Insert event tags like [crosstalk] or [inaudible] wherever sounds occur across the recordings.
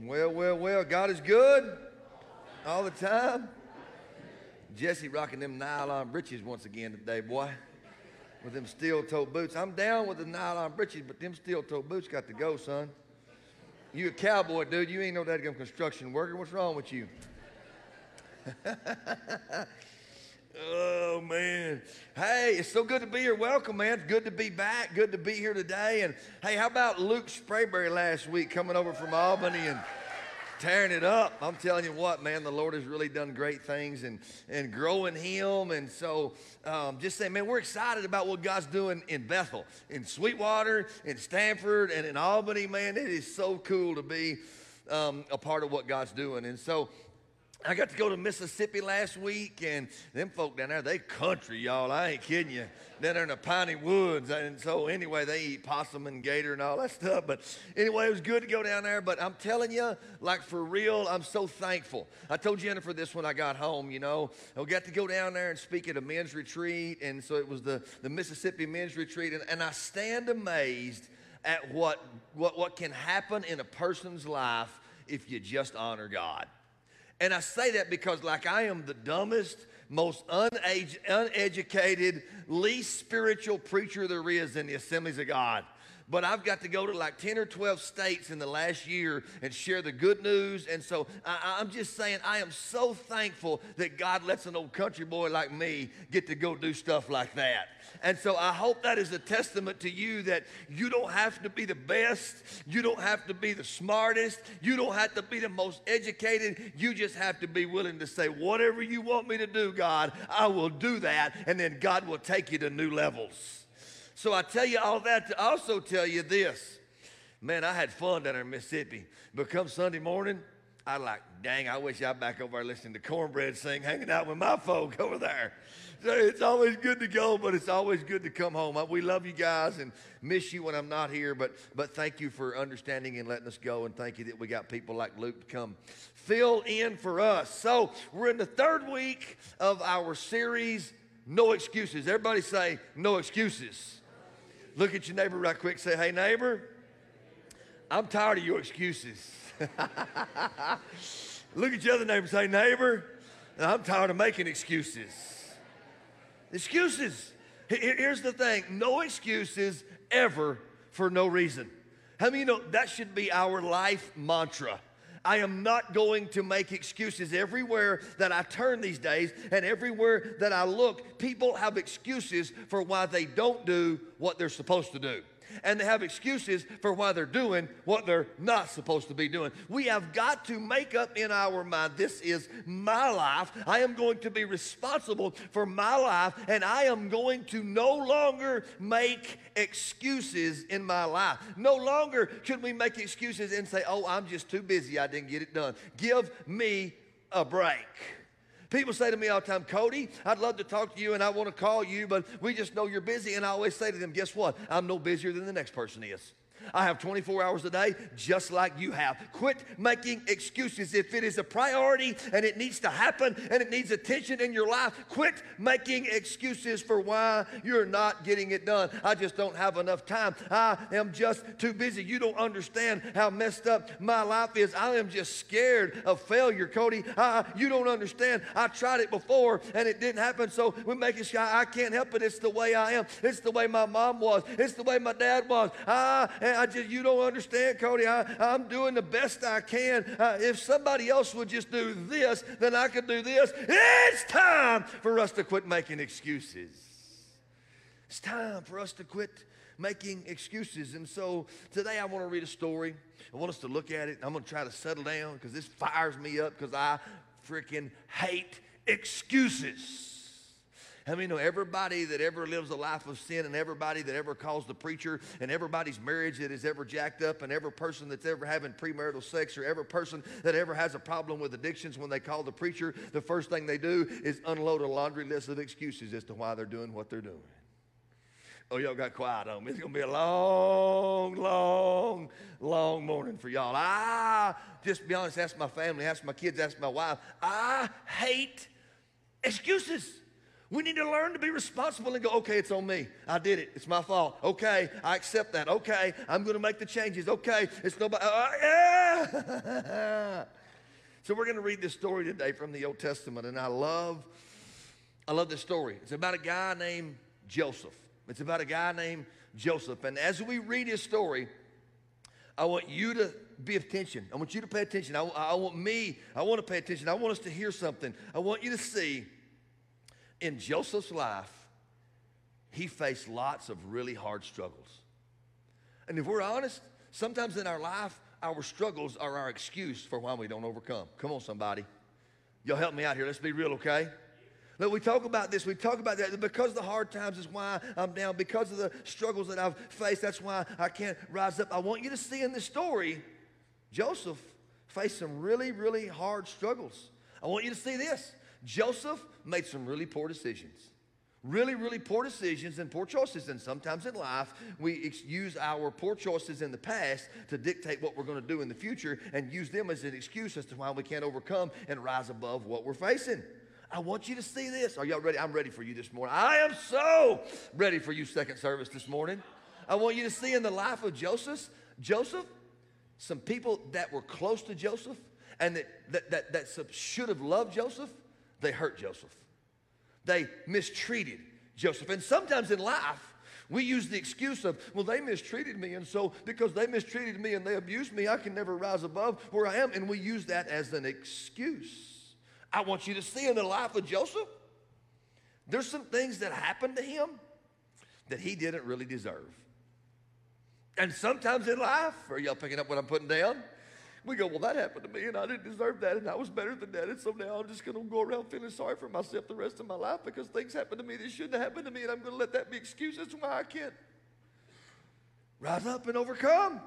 Well, well, well, God is good all the time. Jesse rocking them nylon breeches once again today, boy, with them steel toe boots. I'm down with the nylon breeches, but them steel toe boots got to go, son. You a cowboy, dude. You ain't no that construction worker. What's wrong with you? [laughs] Uh, Oh man. Hey, it's so good to be here. Welcome, man. Good to be back. Good to be here today. And hey, how about Luke Sprayberry last week coming over from Albany and tearing it up? I'm telling you what, man, the Lord has really done great things and, and growing him. And so um, just saying, man, we're excited about what God's doing in Bethel, in Sweetwater, in Stamford, and in Albany, man. It is so cool to be um, a part of what God's doing. And so I got to go to Mississippi last week, and them folk down there, they country, y'all. I ain't kidding you. Down there in the piney woods. And so, anyway, they eat possum and gator and all that stuff. But anyway, it was good to go down there. But I'm telling you, like for real, I'm so thankful. I told Jennifer this when I got home, you know. I got to go down there and speak at a men's retreat. And so it was the, the Mississippi men's retreat. And, and I stand amazed at what, what, what can happen in a person's life if you just honor God. And I say that because, like, I am the dumbest, most unage- uneducated, least spiritual preacher there is in the assemblies of God but I've got to go to like 10 or 12 states in the last year and share the good news. And so I, am just saying, I am so thankful that God lets an old country boy like me get to go do stuff like that. And so I hope that is a testament to you that you don't have to be the best, you don't have to be the smartest, you don't have to be the most educated. You just have to be willing to say, whatever you want me to do, God, I will do that. And then God will take you to new levels. So I tell you all that to also tell you this. Man, I had fun down in Mississippi. But come Sunday morning, I like, dang, I wish I'd back over there listening to cornbread sing, hanging out with my folk [laughs] over there. So it's always good to go, but it's always good to come home. We love you guys and miss you when I'm not here, but, but thank you for understanding and letting us go, and thank you that we got people like Luke to come fill in for us. So we're in the third week of our series, No Excuses. Everybody say, No Excuses. Look at your neighbor right quick. Say, hey, neighbor, I'm tired of your excuses. [laughs] Look at your other neighbor. Say, neighbor, I'm tired of making excuses. Excuses. Here's the thing no excuses ever for no reason. How many you know that should be our life mantra? I am not going to make excuses. Everywhere that I turn these days and everywhere that I look, people have excuses for why they don't do what they're supposed to do and they have excuses for why they're doing what they're not supposed to be doing. We have got to make up in our mind this is my life. I am going to be responsible for my life, and I am going to no longer make excuses in my life. No longer should we make excuses and say, Oh, I'm just too busy. I didn't get it done. Give me a break. People say to me all the time, Cody, I'd love to talk to you and I want to call you, but we just know you're busy. And I always say to them, guess what? I'm no busier than the next person is. I have 24 hours a day, just like you have. Quit making excuses. If it is a priority and it needs to happen and it needs attention in your life, quit making excuses for why you're not getting it done. I just don't have enough time. I am just too busy. You don't understand how messed up my life is. I am just scared of failure, Cody. Uh, you don't understand. I tried it before and it didn't happen, so we make it. I can't help it. It's the way I am. It's the way my mom was. It's the way my dad was. I, I just, you don't understand, Cody. I, I'm doing the best I can. Uh, if somebody else would just do this, then I could do this. It's time for us to quit making excuses. It's time for us to quit making excuses. And so today I want to read a story. I want us to look at it. I'm going to try to settle down because this fires me up because I freaking hate excuses. How many know everybody that ever lives a life of sin and everybody that ever calls the preacher and everybody's marriage that is ever jacked up and every person that's ever having premarital sex or every person that ever has a problem with addictions when they call the preacher, the first thing they do is unload a laundry list of excuses as to why they're doing what they're doing. Oh, y'all got quiet on me. It's going to be a long, long, long morning for y'all. I, just be honest, ask my family, ask my kids, ask my wife. I hate excuses. We need to learn to be responsible and go, okay, it's on me. I did it. It's my fault. Okay, I accept that. Okay, I'm going to make the changes. Okay, it's nobody. Uh, yeah, [laughs] so we're going to read this story today from the Old Testament, and I love, I love this story. It's about a guy named Joseph. It's about a guy named Joseph, and as we read his story, I want you to be attention. I want you to pay attention. I, I want me, I want to pay attention. I want us to hear something. I want you to see in Joseph's life, he faced lots of really hard struggles. And if we're honest, sometimes in our life, our struggles are our excuse for why we don't overcome. Come on, somebody. Y'all help me out here. Let's be real, okay? Look, we talk about this, we talk about that because the hard times is why I'm down, because of the struggles that I've faced, that's why I can't rise up. I want you to see in this story, Joseph faced some really, really hard struggles. I want you to see this. Joseph made some really poor decisions. Really, really poor decisions and poor choices. And sometimes in life, we use our poor choices in the past to dictate what we're going to do in the future and use them as an excuse as to why we can't overcome and rise above what we're facing. I want you to see this. Are y'all ready? I'm ready for you this morning. I am so ready for you, second service this morning. I want you to see in the life of Joseph, Joseph, some people that were close to Joseph and that, that, that, that should have loved Joseph, they hurt Joseph. They mistreated Joseph. And sometimes in life, we use the excuse of, well, they mistreated me, and so because they mistreated me and they abused me, I can never rise above where I am. And we use that as an excuse. I want you to see in the life of Joseph, there's some things that happened to him that he didn't really deserve. And sometimes in life, are y'all picking up what I'm putting down? We go, well, that happened to me, and I didn't deserve that, and I was better than that, and so now I'm just going to go around feeling sorry for myself the rest of my life because things happened to me that shouldn't have happened to me, and I'm going to let that be excuses why I can't rise up and overcome.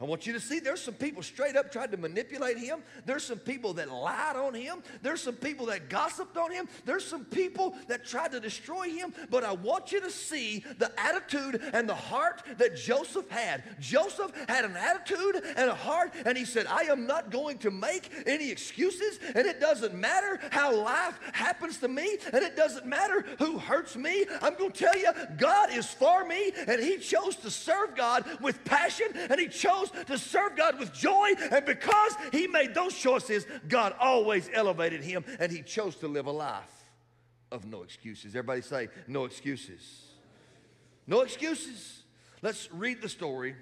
I want you to see there's some people straight up tried to manipulate him. There's some people that lied on him. There's some people that gossiped on him. There's some people that tried to destroy him. But I want you to see the attitude and the heart that Joseph had. Joseph had an attitude and a heart, and he said, I am not going to make any excuses, and it doesn't matter how life happens to me, and it doesn't matter who hurts me. I'm going to tell you, God is for me, and he chose to serve God with passion, and he chose chose to serve God with joy, and because he made those choices, God always elevated him, and he chose to live a life of no excuses. Everybody say, no excuses. No excuses. Let's read the story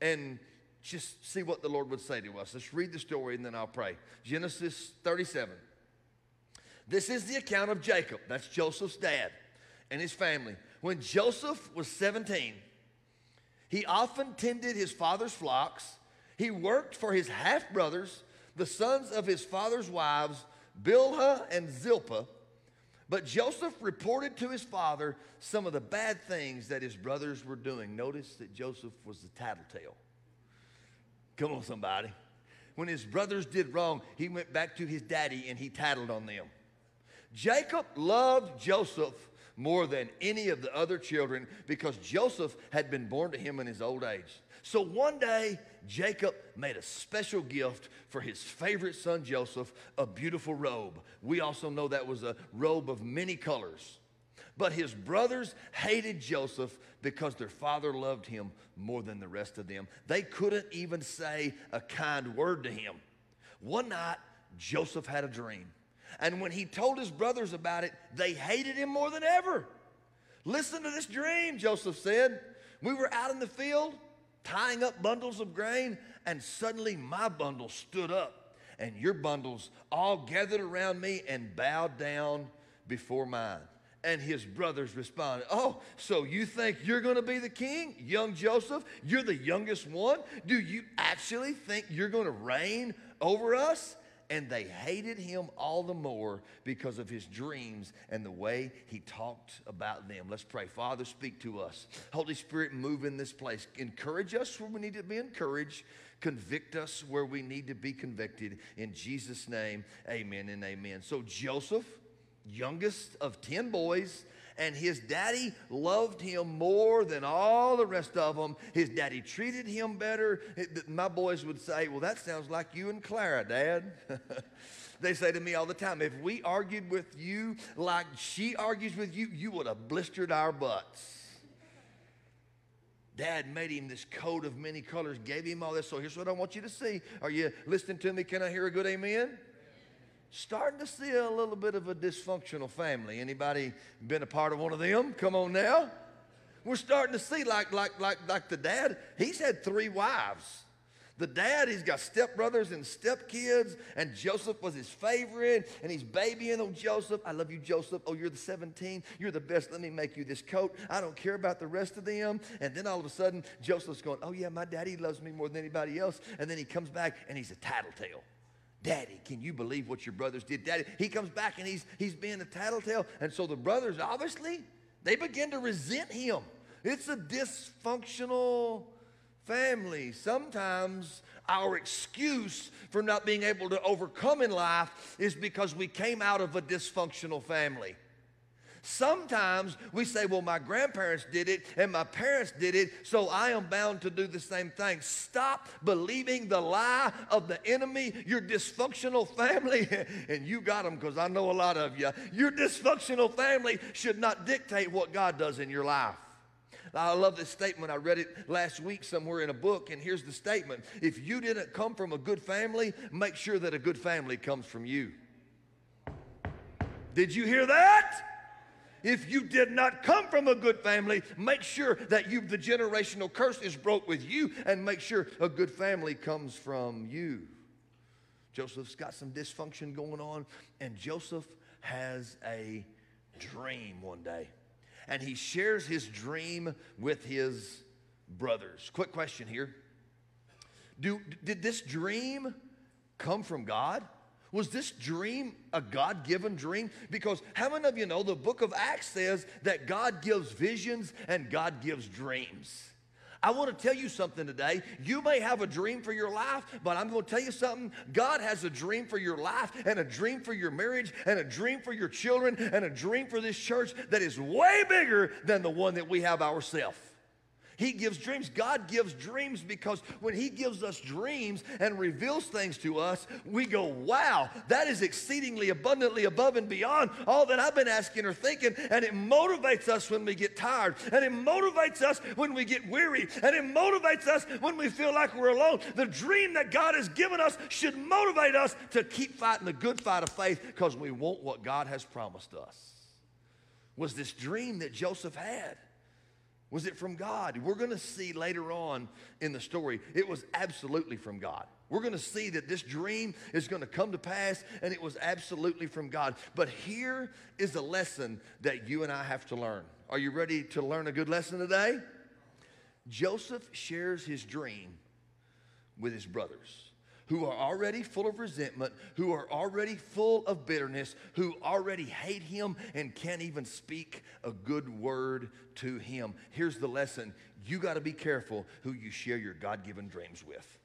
and just see what the Lord would say to us. Let's read the story and then I'll pray. Genesis 37. This is the account of Jacob, that's Joseph's dad, and his family. When Joseph was 17, he often tended his father's flocks. He worked for his half brothers, the sons of his father's wives, Bilhah and Zilpah. But Joseph reported to his father some of the bad things that his brothers were doing. Notice that Joseph was the tattletale. Come on, somebody. When his brothers did wrong, he went back to his daddy and he tattled on them. Jacob loved Joseph more than any of the other children because Joseph had been born to him in his old age. So one day, Jacob made a special gift for his favorite son Joseph, a beautiful robe. We also know that was a robe of many colors. But his brothers hated Joseph because their father loved him more than the rest of them. They couldn't even say a kind word to him. One night, Joseph had a dream. And when he told his brothers about it, they hated him more than ever. Listen to this dream, Joseph said. We were out in the field tying up bundles of grain, and suddenly my bundle stood up, and your bundles all gathered around me and bowed down before mine. And his brothers responded, Oh, so you think you're going to be the king, young Joseph? You're the youngest one? Do you actually think you're going to reign over us? And they hated him all the more because of his dreams and the way he talked about them. Let's pray. Father, speak to us. Holy Spirit, move in this place. Encourage us where we need to be encouraged. Convict us where we need to be convicted. In Jesus' name, amen and amen. So, Joseph, youngest of 10 boys, and his daddy loved him more than all the rest of them. His daddy treated him better. My boys would say, Well, that sounds like you and Clara, Dad. [laughs] they say to me all the time, If we argued with you like she argues with you, you would have blistered our butts. Dad made him this coat of many colors, gave him all this. So here's what I want you to see. Are you listening to me? Can I hear a good amen? Starting to see a little bit of a dysfunctional family. Anybody been a part of one of them? Come on now. We're starting to see like like like like the dad, he's had three wives. The dad, he's got stepbrothers and stepkids, and Joseph was his favorite, and he's babying on Joseph. I love you, Joseph. Oh, you're the 17. You're the best. Let me make you this coat. I don't care about the rest of them. And then all of a sudden, Joseph's going, Oh, yeah, my daddy loves me more than anybody else. And then he comes back and he's a tattletale. Daddy, can you believe what your brothers did? Daddy, he comes back and he's he's being a tattletale. And so the brothers, obviously, they begin to resent him. It's a dysfunctional family. Sometimes our excuse for not being able to overcome in life is because we came out of a dysfunctional family. Sometimes we say, well, my grandparents did it and my parents did it, so I am bound to do the same thing. Stop believing the lie of the enemy, your dysfunctional family, [laughs] and you got them because I know a lot of you. Your dysfunctional family should not dictate what God does in your life. I love this statement. I read it last week somewhere in a book, and here's the statement If you didn't come from a good family, make sure that a good family comes from you. Did you hear that? If you did not come from a good family, make sure that you the generational curse is broke with you and make sure a good family comes from you. Joseph's got some dysfunction going on and Joseph has a dream one day and he shares his dream with his brothers. Quick question here. Do, did this dream come from God? Was this dream a God given dream? Because how many of you know the book of Acts says that God gives visions and God gives dreams? I want to tell you something today. You may have a dream for your life, but I'm going to tell you something. God has a dream for your life and a dream for your marriage and a dream for your children and a dream for this church that is way bigger than the one that we have ourselves. He gives dreams. God gives dreams because when He gives us dreams and reveals things to us, we go, wow, that is exceedingly abundantly above and beyond all that I've been asking or thinking. And it motivates us when we get tired. And it motivates us when we get weary. And it motivates us when we feel like we're alone. The dream that God has given us should motivate us to keep fighting the good fight of faith because we want what God has promised us. Was this dream that Joseph had? Was it from God? We're going to see later on in the story, it was absolutely from God. We're going to see that this dream is going to come to pass, and it was absolutely from God. But here is a lesson that you and I have to learn. Are you ready to learn a good lesson today? Joseph shares his dream with his brothers who are already full of resentment, who are already full of bitterness, who already hate him and can't even speak a good word to him. Here's the lesson you got to be careful who you share your God given dreams with.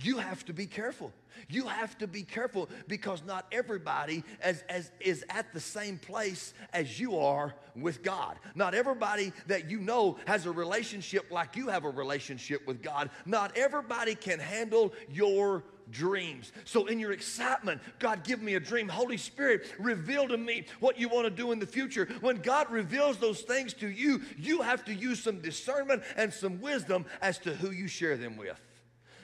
You have to be careful. You have to be careful because not everybody as, as, is at the same place as you are with God. Not everybody that you know has a relationship like you have a relationship with God. Not everybody can handle your dreams. So, in your excitement, God, give me a dream. Holy Spirit, reveal to me what you want to do in the future. When God reveals those things to you, you have to use some discernment and some wisdom as to who you share them with.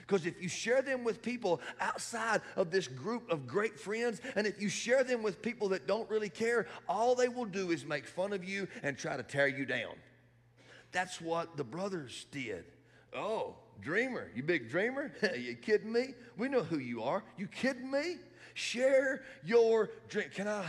Because if you share them with people outside of this group of great friends, and if you share them with people that don't really care, all they will do is make fun of you and try to tear you down. That's what the brothers did. Oh, dreamer, you big dreamer? [laughs] you kidding me? We know who you are. You kidding me? Share your dream. Can I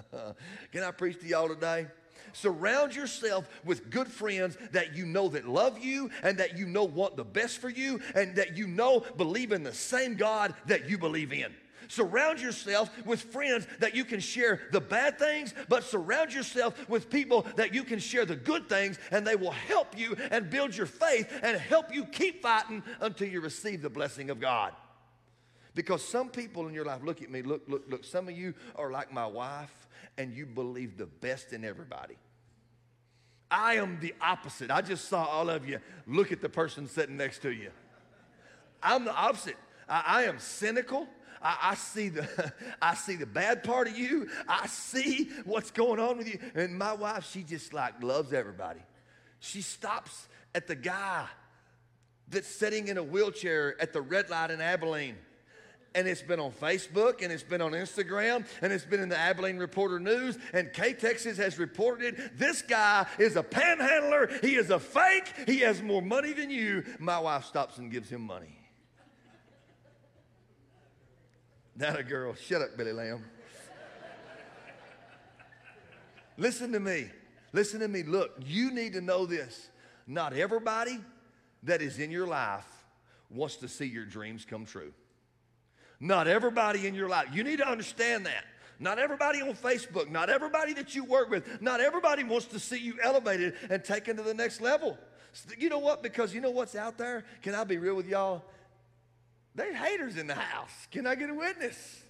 [laughs] can I preach to y'all today? Surround yourself with good friends that you know that love you and that you know want the best for you and that you know believe in the same God that you believe in. Surround yourself with friends that you can share the bad things, but surround yourself with people that you can share the good things and they will help you and build your faith and help you keep fighting until you receive the blessing of God. Because some people in your life, look at me, look, look, look, some of you are like my wife and you believe the best in everybody. I am the opposite. I just saw all of you look at the person sitting next to you. I'm the opposite. I, I am cynical. I, I, see the [laughs] I see the bad part of you. I see what's going on with you. And my wife, she just like loves everybody. She stops at the guy that's sitting in a wheelchair at the red light in Abilene. And it's been on Facebook and it's been on Instagram and it's been in the Abilene Reporter News. And K Texas has reported it. This guy is a panhandler. He is a fake. He has more money than you. My wife stops and gives him money. Not a girl. Shut up, Billy Lamb. Listen to me. Listen to me. Look, you need to know this. Not everybody that is in your life wants to see your dreams come true. Not everybody in your life. You need to understand that. Not everybody on Facebook, not everybody that you work with, not everybody wants to see you elevated and taken to the next level. You know what? Because you know what's out there? Can I be real with y'all? There's haters in the house. Can I get a witness?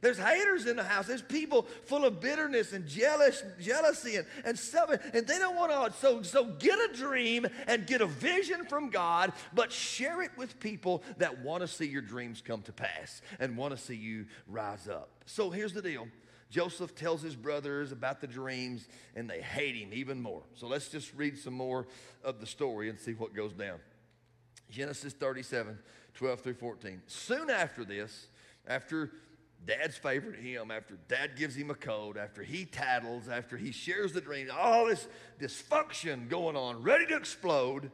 There's haters in the house. There's people full of bitterness and jealous, jealousy and, and stuff. And they don't want to. So, so get a dream and get a vision from God, but share it with people that want to see your dreams come to pass and want to see you rise up. So here's the deal. Joseph tells his brothers about the dreams and they hate him even more. So let's just read some more of the story and see what goes down. Genesis 37, 12 through 14. Soon after this, after dad's favorite him, after dad gives him a coat, after he tattles, after he shares the dream, all this dysfunction going on, ready to explode.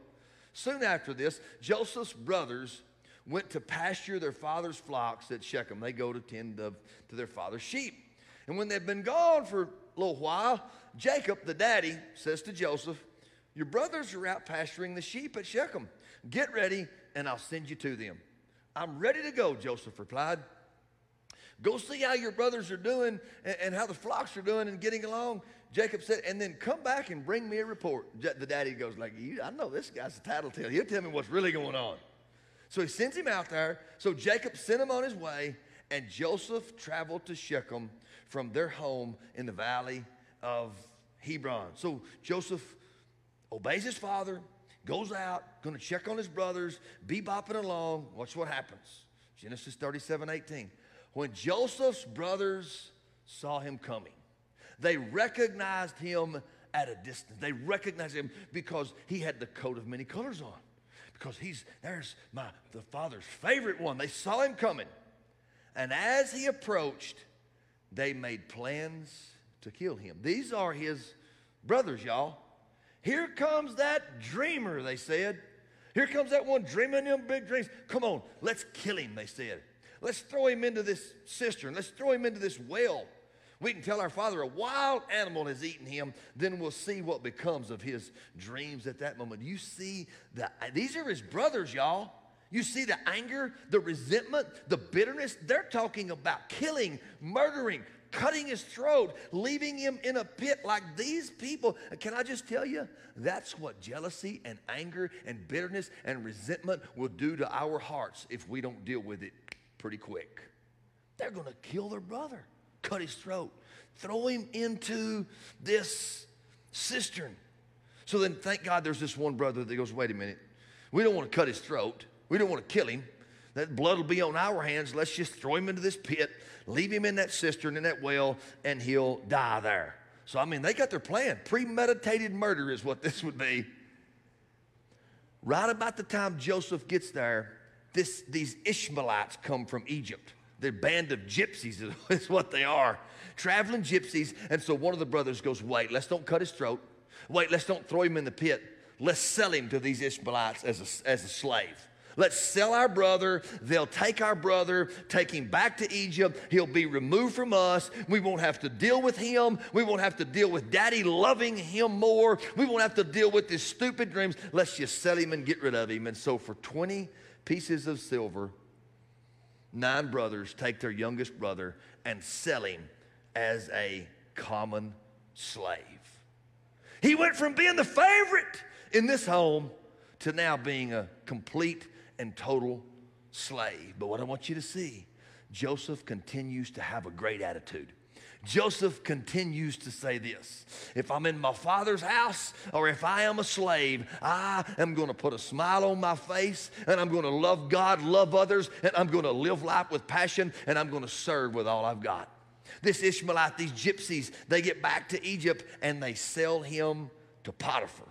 Soon after this, Joseph's brothers went to pasture their father's flocks at Shechem. They go to tend to, to their father's sheep. And when they've been gone for a little while, Jacob, the daddy, says to Joseph, Your brothers are out pasturing the sheep at Shechem. Get ready, and I'll send you to them. I'm ready to go, Joseph replied. Go see how your brothers are doing and, and how the flocks are doing and getting along. Jacob said, and then come back and bring me a report. The daddy goes like, I know this guy's a tattletale. He'll tell me what's really going on. So he sends him out there. So Jacob sent him on his way, and Joseph traveled to Shechem from their home in the valley of Hebron. So Joseph obeys his father, goes out, going to check on his brothers, be bopping along. Watch what happens. Genesis 37 18. When Joseph's brothers saw him coming, they recognized him at a distance. They recognized him because he had the coat of many colors on. Because he's there's my the father's favorite one. They saw him coming. And as he approached, they made plans to kill him. These are his brothers, y'all. Here comes that dreamer, they said. Here comes that one dreaming them big dreams. Come on, let's kill him, they said. Let's throw him into this cistern. Let's throw him into this well. We can tell our father a wild animal has eaten him, then we'll see what becomes of his dreams at that moment. You see, the, these are his brothers, y'all. You see the anger, the resentment, the bitterness. They're talking about killing, murdering, cutting his throat, leaving him in a pit like these people. Can I just tell you? That's what jealousy and anger and bitterness and resentment will do to our hearts if we don't deal with it pretty quick. They're going to kill their brother, cut his throat, throw him into this cistern. So then, thank God there's this one brother that goes, wait a minute, we don't want to cut his throat, we don't want to kill him. That blood will be on our hands. Let's just throw him into this pit, leave him in that cistern, in that well, and he'll die there. So, I mean, they got their plan. Premeditated murder is what this would be. Right about the time Joseph gets there, this, these Ishmaelites come from Egypt. They're a band of gypsies, [laughs] is what they are. Traveling gypsies. And so one of the brothers goes, Wait, let's don't cut his throat. Wait, let's don't throw him in the pit. Let's sell him to these Ishmaelites as a, as a slave. Let's sell our brother. They'll take our brother, take him back to Egypt. He'll be removed from us. We won't have to deal with him. We won't have to deal with daddy loving him more. We won't have to deal with his stupid dreams. Let's just sell him and get rid of him. And so for 20 pieces of silver, nine brothers take their youngest brother and sell him as a common slave. He went from being the favorite in this home to now being a complete and total slave. But what I want you to see, Joseph continues to have a great attitude. Joseph continues to say this If I'm in my father's house or if I am a slave, I am going to put a smile on my face and I'm going to love God, love others, and I'm going to live life with passion and I'm going to serve with all I've got. This Ishmaelite, these gypsies, they get back to Egypt and they sell him to Potiphar.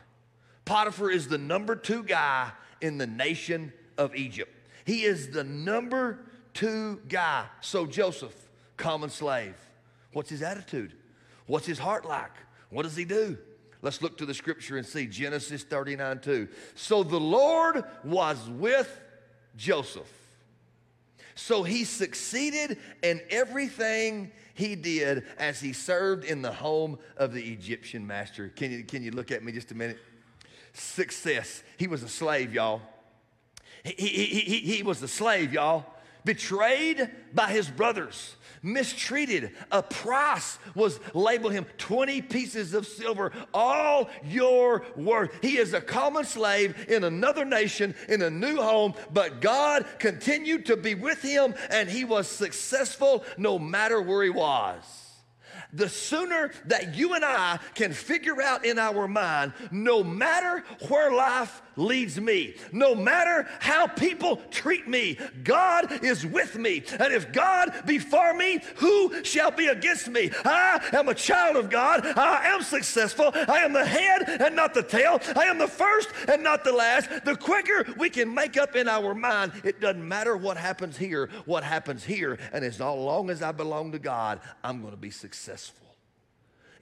Potiphar is the number two guy in the nation of Egypt. He is the number two guy. So Joseph, common slave, what's his attitude? What's his heart like? What does he do? Let's look to the scripture and see Genesis 39 2. So the Lord was with Joseph. So he succeeded in everything he did as he served in the home of the Egyptian master. Can you, can you look at me just a minute? Success. He was a slave, y'all. He, he, he, he was a slave, y'all. Betrayed by his brothers mistreated. A price was labeled him 20 pieces of silver, all your worth. He is a common slave in another nation, in a new home, but God continued to be with him and he was successful no matter where he was the sooner that you and I can figure out in our mind, no matter where life leads me. No matter how people treat me, God is with me. And if God be for me, who shall be against me? I am a child of God. I am successful. I am the head and not the tail. I am the first and not the last. The quicker we can make up in our mind, it doesn't matter what happens here, what happens here. And as long as I belong to God, I'm going to be successful.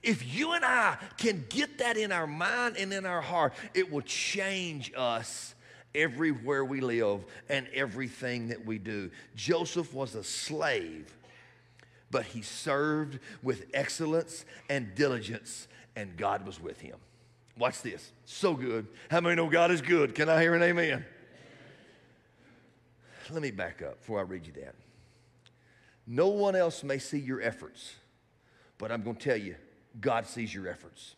If you and I can get that in our mind and in our heart, it will change us everywhere we live and everything that we do. Joseph was a slave, but he served with excellence and diligence, and God was with him. Watch this. So good. How many know God is good? Can I hear an amen? Let me back up before I read you that. No one else may see your efforts, but I'm going to tell you, God sees your efforts.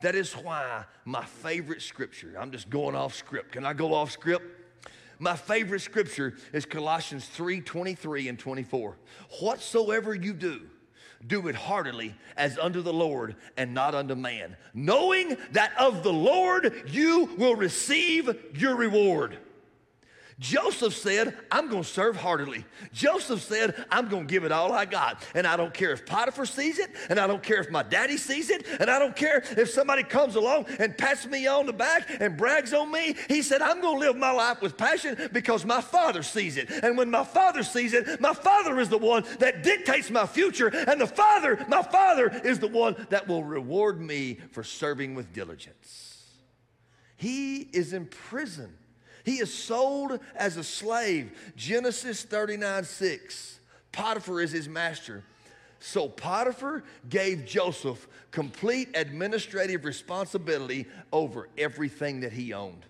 That is why my favorite scripture, I'm just going off script. Can I go off script? My favorite scripture is Colossians 3 23 and 24. Whatsoever you do, do it heartily as unto the Lord and not unto man, knowing that of the Lord you will receive your reward. Joseph said, I'm going to serve heartily. Joseph said, I'm going to give it all I got. And I don't care if Potiphar sees it, and I don't care if my daddy sees it, and I don't care if somebody comes along and pats me on the back and brags on me. He said, I'm going to live my life with passion because my father sees it. And when my father sees it, my father is the one that dictates my future, and the father, my father, is the one that will reward me for serving with diligence. He is in prison he is sold as a slave. Genesis 39 6. Potiphar is his master. So Potiphar gave Joseph complete administrative responsibility over everything that he owned.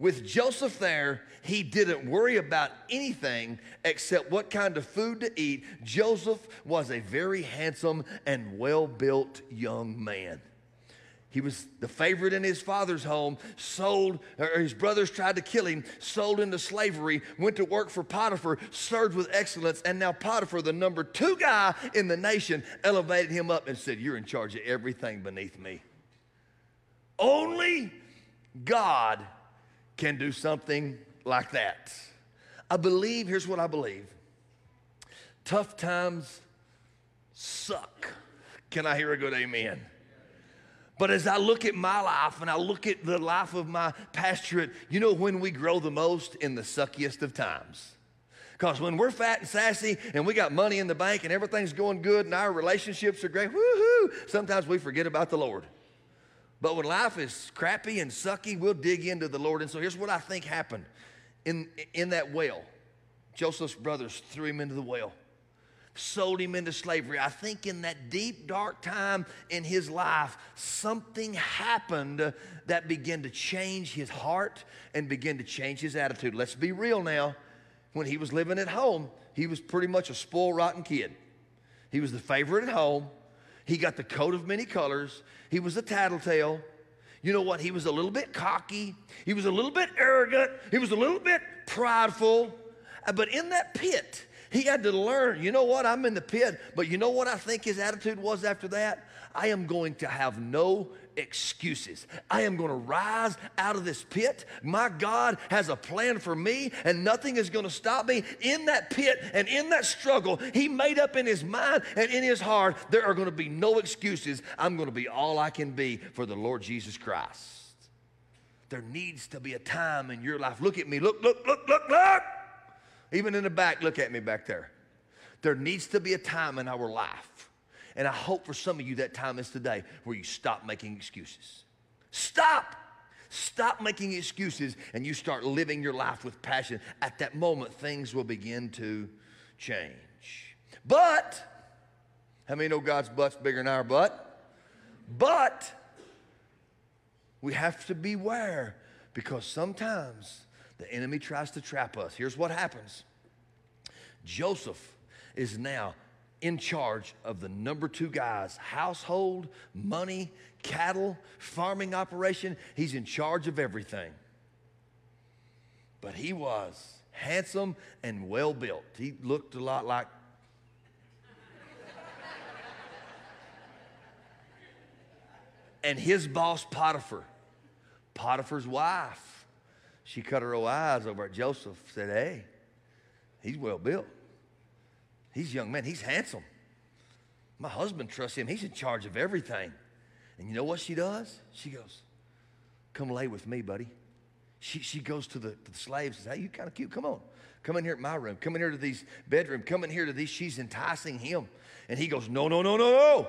With Joseph there, he didn't worry about anything except what kind of food to eat. Joseph was a very handsome and well built young man. He was the favorite in his father's home, sold, or his brothers tried to kill him, sold into slavery, went to work for Potiphar, served with excellence, and now Potiphar, the number two guy in the nation, elevated him up and said, You're in charge of everything beneath me. Only God can do something like that. I believe, here's what I believe tough times suck. Can I hear a good amen? But as I look at my life and I look at the life of my pastorate, you know when we grow the most? In the suckiest of times. Because when we're fat and sassy and we got money in the bank and everything's going good and our relationships are great, woohoo, sometimes we forget about the Lord. But when life is crappy and sucky, we'll dig into the Lord. And so here's what I think happened in, in that well. Joseph's brothers threw him into the well sold him into slavery. I think in that deep, dark time in his life, something happened that began to change his heart and begin to change his attitude. Let's be real now. When he was living at home, he was pretty much a spoiled, rotten kid. He was the favorite at home. He got the coat of many colors. He was a tattletale. You know what? He was a little bit cocky. He was a little bit arrogant. He was a little bit prideful. But in that pit, he had to learn, you know what, I'm in the pit, but you know what I think his attitude was after that? I am going to have no excuses. I am going to rise out of this pit. My God has a plan for me, and nothing is going to stop me. In that pit and in that struggle, He made up in His mind and in His heart there are going to be no excuses. I'm going to be all I can be for the Lord Jesus Christ. There needs to be a time in your life. Look at me. Look, look, look, look, look. Even in the back, look at me back there. There needs to be a time in our life and I hope for some of you that time is today where you stop making excuses. Stop. Stop making excuses and you start living your life with passion. At that moment, things will begin to change. But, how many know God's butt's bigger than our butt? But, we have to beware because sometimes the enemy tries to trap us. Here's what happens Joseph is now in charge of the number two guy's household, money, cattle, farming operation. He's in charge of everything. But he was handsome and well built. He looked a lot like. [laughs] and his boss, Potiphar, Potiphar's wife, she cut her old eyes over at Joseph, said, Hey, he's well built. He's a young man. He's handsome. My husband trusts him. He's in charge of everything. And you know what she does? She goes, Come lay with me, buddy. She, she goes to the, to the slaves and says, Hey, you kind of cute. Come on. Come in here at my room. Come in here to these bedroom. Come in here to these. She's enticing him. And he goes, No, no, no, no, no.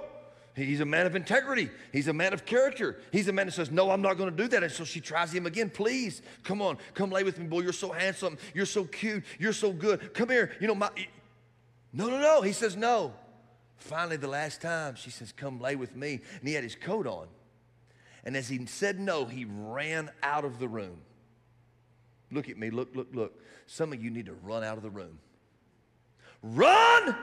He's a man of integrity. He's a man of character. He's a man that says, No, I'm not going to do that. And so she tries him again. Please, come on. Come lay with me, boy. You're so handsome. You're so cute. You're so good. Come here. You know, my, no, no, no. He says, No. Finally, the last time, she says, Come lay with me. And he had his coat on. And as he said no, he ran out of the room. Look at me, look, look, look. Some of you need to run out of the room. Run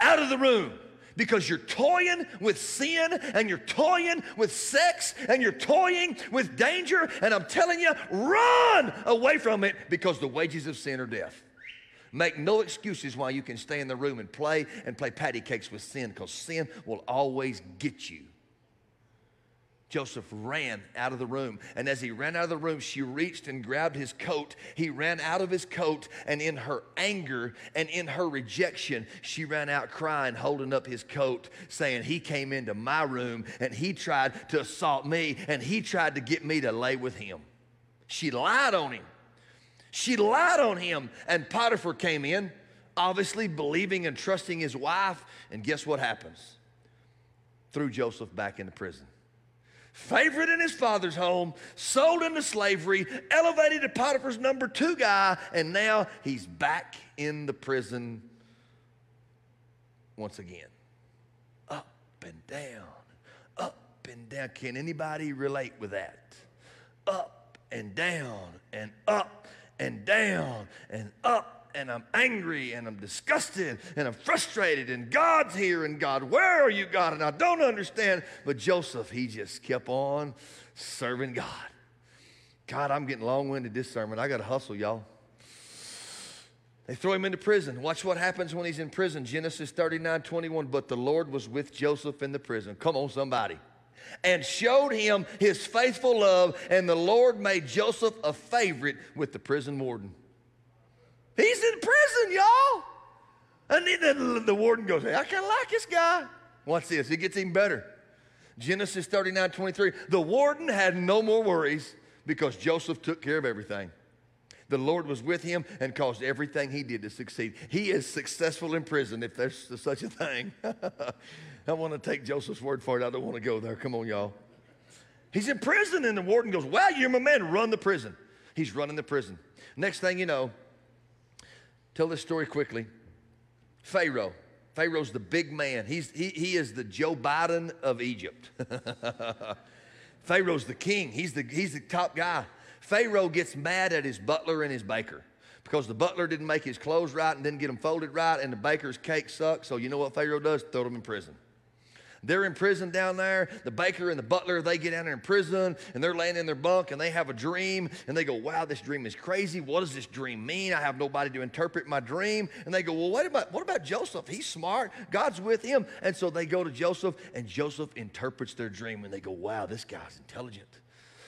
out of the room because you're toying with sin and you're toying with sex and you're toying with danger. And I'm telling you, run away from it because the wages of sin are death. Make no excuses why you can stay in the room and play and play patty cakes with sin because sin will always get you. Joseph ran out of the room. And as he ran out of the room, she reached and grabbed his coat. He ran out of his coat, and in her anger and in her rejection, she ran out crying, holding up his coat, saying, He came into my room and he tried to assault me and he tried to get me to lay with him. She lied on him. She lied on him, and Potiphar came in, obviously believing and trusting his wife. And guess what happens? Threw Joseph back into prison. Favorite in his father's home, sold into slavery, elevated to Potiphar's number two guy, and now he's back in the prison once again. Up and down, up and down. Can anybody relate with that? Up and down and up and down and up and I'm angry and I'm disgusted and I'm frustrated and God's here and God, where are you, God? And I don't understand. But Joseph, he just kept on serving God. God, I'm getting long winded this sermon. I got to hustle, y'all. They throw him into prison. Watch what happens when he's in prison. Genesis 39 21. But the Lord was with Joseph in the prison. Come on, somebody and showed him his faithful love, and the Lord made Joseph a favorite with the prison warden. He's in prison, y'all. And then the warden goes, hey, I kind of like this guy. Watch this, it gets even better. Genesis 39 23. The warden had no more worries because Joseph took care of everything. The Lord was with him and caused everything he did to succeed. He is successful in prison, if there's [laughs] such a thing. [laughs] I want to take Joseph's word for it. I don't want to go there. Come on, y'all. He's in prison, and the warden goes, Well, you're my man. Run the prison. He's running the prison. Next thing you know, tell this story quickly. Pharaoh. Pharaoh's the big man. He's, he, he is the Joe Biden of Egypt. [laughs] Pharaoh's the king. He's the, he's the top guy. Pharaoh gets mad at his butler and his baker because the butler didn't make his clothes right and didn't get them folded right, and the baker's cake sucked. So you know what Pharaoh does? Throw them in prison. They're in prison down there. The baker and the butler, they get down there in prison and they're laying in their bunk and they have a dream and they go, Wow, this dream is crazy. What does this dream mean? I have nobody to interpret my dream. And they go, Well, wait about what about Joseph? He's smart. God's with him. And so they go to Joseph and Joseph interprets their dream and they go, Wow, this guy's intelligent.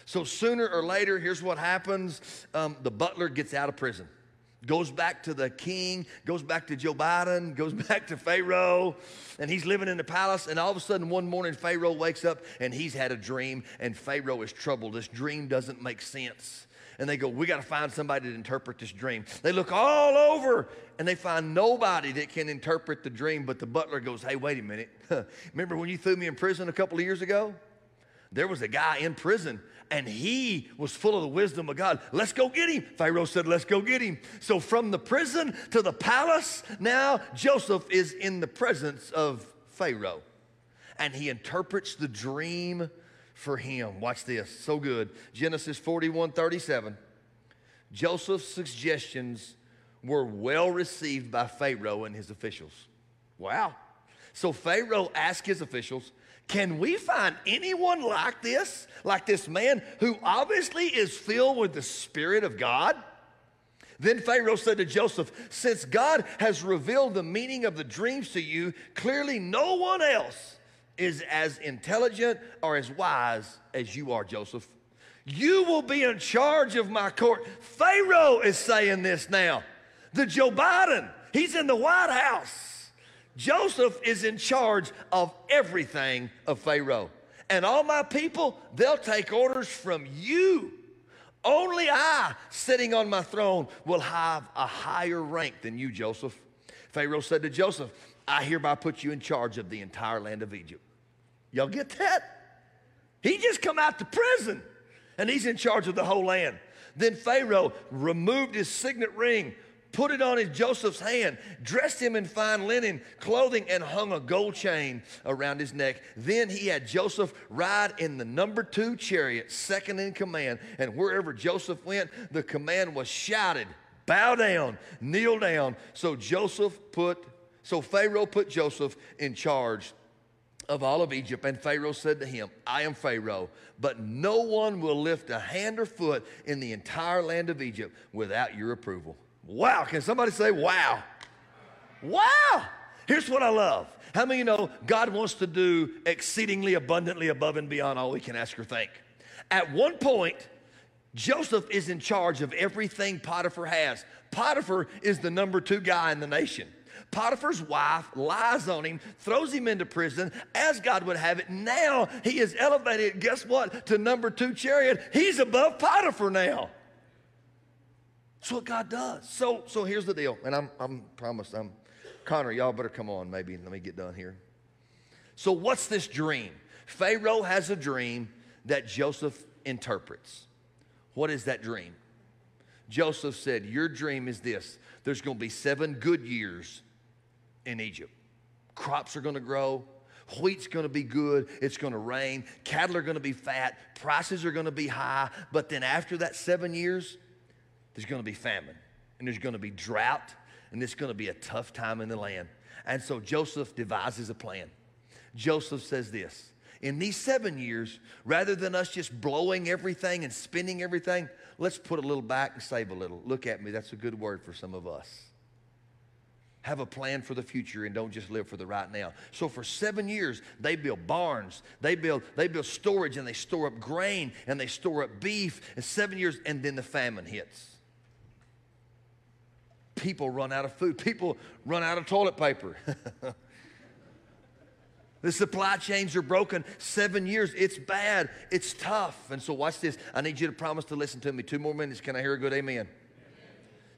So sooner or later, here's what happens um, the butler gets out of prison goes back to the king, goes back to Joe Biden, [laughs] goes back to Pharaoh, and he's living in the palace. And all of a sudden, one morning, Pharaoh wakes up and he's had a dream, and Pharaoh is troubled. This dream doesn't make sense. And they go, We got to find somebody to interpret this dream. They look all over and they find nobody that can interpret the dream. But the butler goes, Hey, wait a minute. [laughs] Remember when you threw me in prison a couple of years ago? There was a guy in prison and he was full of the wisdom of God. Let's go get him. Pharaoh said, Let's go get him. So from the prison to the palace, now Joseph is in the presence of Pharaoh. And he interprets the dream for him. Watch this. So good. Genesis 41 37. Joseph's suggestions were well received by Pharaoh and his officials. Wow. So Pharaoh asked his officials, can we find anyone like this? Like this man who obviously is filled with the Spirit of God? Then Pharaoh said to Joseph, Since God has revealed the meaning of the dreams to you, clearly no one else is as intelligent or as wise as you are, Joseph. You will be in charge of my court. Pharaoh is saying this now. The Joe Biden, he's in the White House. Joseph is in charge of everything of Pharaoh. And all my people, they'll take orders from you. Only I, sitting on my throne, will have a higher rank than you, Joseph. Pharaoh said to Joseph, I hereby put you in charge of the entire land of Egypt. Y'all get that? He just come out to prison and he's in charge of the whole land. Then Pharaoh removed his signet ring put it on his Joseph's hand, dressed him in fine linen clothing, and hung a gold chain around his neck. Then he had Joseph ride in the number two chariot, second in command. And wherever Joseph went, the command was shouted, bow down, kneel down. So Joseph put, so Pharaoh put Joseph in charge of all of Egypt. And Pharaoh said to him, I am Pharaoh, but no one will lift a hand or foot in the entire land of Egypt without your approval. Wow. Can somebody say, wow? Wow. Here's what I love. How many you know God wants to do exceedingly abundantly above and beyond all we can ask or think? At one point, Joseph is in charge of everything Potiphar has. Potiphar is the number two guy in the nation. Potiphar's wife lies on him, throws him into prison as God would have it. Now he is elevated, guess what, to number two chariot. He's above Potiphar now. That's what God does. So, so here's the deal, and I'm, I'm promised, I'm Connor. Y'all better come on, maybe. Let me get done here. So, what's this dream? Pharaoh has a dream that Joseph interprets. What is that dream? Joseph said, Your dream is this there's going to be seven good years in Egypt. Crops are going to grow, wheat's going to be good, it's going to rain, cattle are going to be fat, prices are going to be high. But then after that seven years, there's going to be famine and there's going to be drought and it's going to be a tough time in the land. And so Joseph devises a plan. Joseph says this In these seven years, rather than us just blowing everything and spending everything, let's put a little back and save a little. Look at me, that's a good word for some of us. Have a plan for the future and don't just live for the right now. So for seven years, they build barns, they build, they build storage, and they store up grain and they store up beef. And seven years, and then the famine hits people run out of food, people run out of toilet paper. [laughs] the supply chains are broken. Seven years, it's bad, it's tough. And so, watch this. I need you to promise to listen to me. Two more minutes. Can I hear a good amen? amen.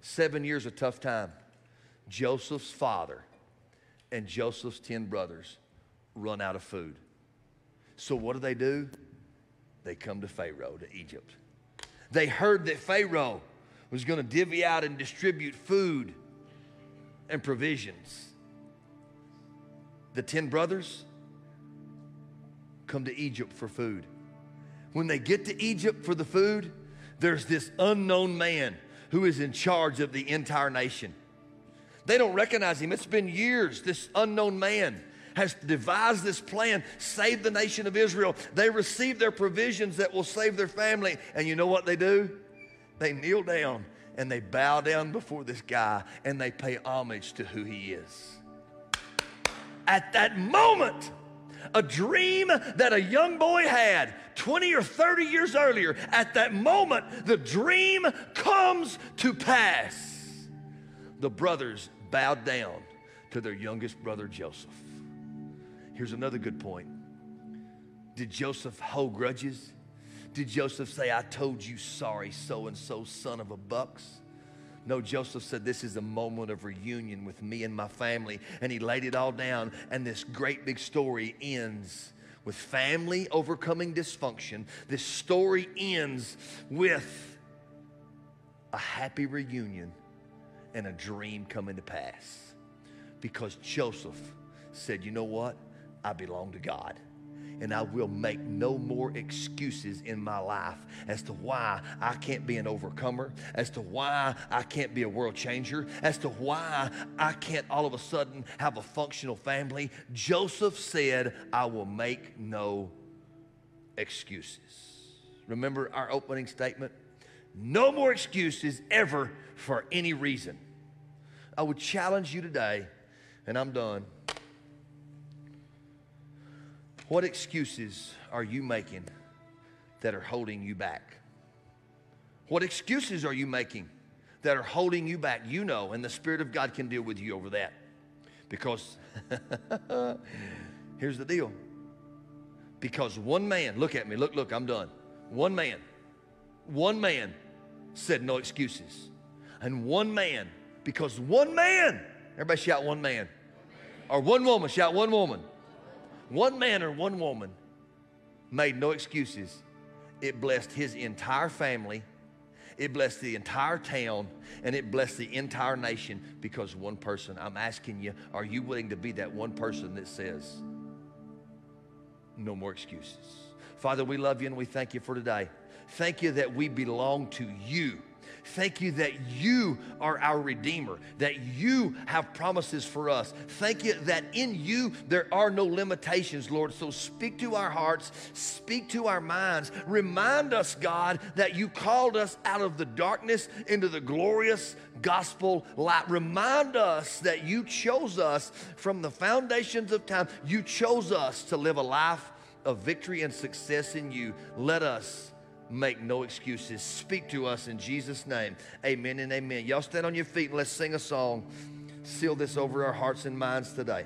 Seven years, a tough time. Joseph's father and Joseph's 10 brothers run out of food. So, what do they do? They come to Pharaoh, to Egypt. They heard that Pharaoh was going to divvy out and distribute food and provisions. The 10 brothers come to Egypt for food. When they get to Egypt for the food, there's this unknown man who is in charge of the entire nation. They don't recognize him. It's been years, this unknown man. has devised this plan, save the nation of Israel. They receive their provisions that will save their family. And you know what they do? They kneel down and they bow down before this guy and they pay homage to who he is. At that moment, a dream that a young boy had 20 or 30 years earlier, at that moment, the dream comes to pass. The brothers bowed down to their youngest brother Joseph. Here's another good point. Did Joseph hold grudges? Did Joseph say, I told you sorry, so and so, son of a bucks? No, Joseph said, This is a moment of reunion with me and my family. And he laid it all down. And this great big story ends with family overcoming dysfunction. This story ends with a happy reunion and a dream coming to pass. Because Joseph said, You know what? I belong to God and I will make no more excuses in my life as to why I can't be an overcomer, as to why I can't be a world changer, as to why I can't all of a sudden have a functional family. Joseph said, I will make no excuses. Remember our opening statement? No more excuses ever for any reason. I would challenge you today, and I'm done. What excuses are you making that are holding you back? What excuses are you making that are holding you back? You know, and the Spirit of God can deal with you over that. Because [laughs] here's the deal. Because one man, look at me, look, look, I'm done. One man, one man said no excuses. And one man, because one man, everybody shout one man. Or one woman, shout one woman one man or one woman made no excuses. It blessed his entire family, it blessed the entire town, and it blessed the entire nation because one person. I'm asking you, are you willing to be that one person that says, no more excuses? Father, we love you and we thank you for today. Thank you that we belong to you. Thank you that you are our Redeemer, that you have promises for us. Thank you that in you there are no limitations, Lord. So speak to our hearts, speak to our minds. Remind us, God, that you called us out of the darkness into the glorious gospel light. Remind us that you chose us from the foundations of time. You chose us to live a life of victory and success in you. Let us make no excuses. Speak to us in Jesus' name. Amen and amen. Y'all stand on your feet and let's sing a song. Seal this over our hearts and minds today.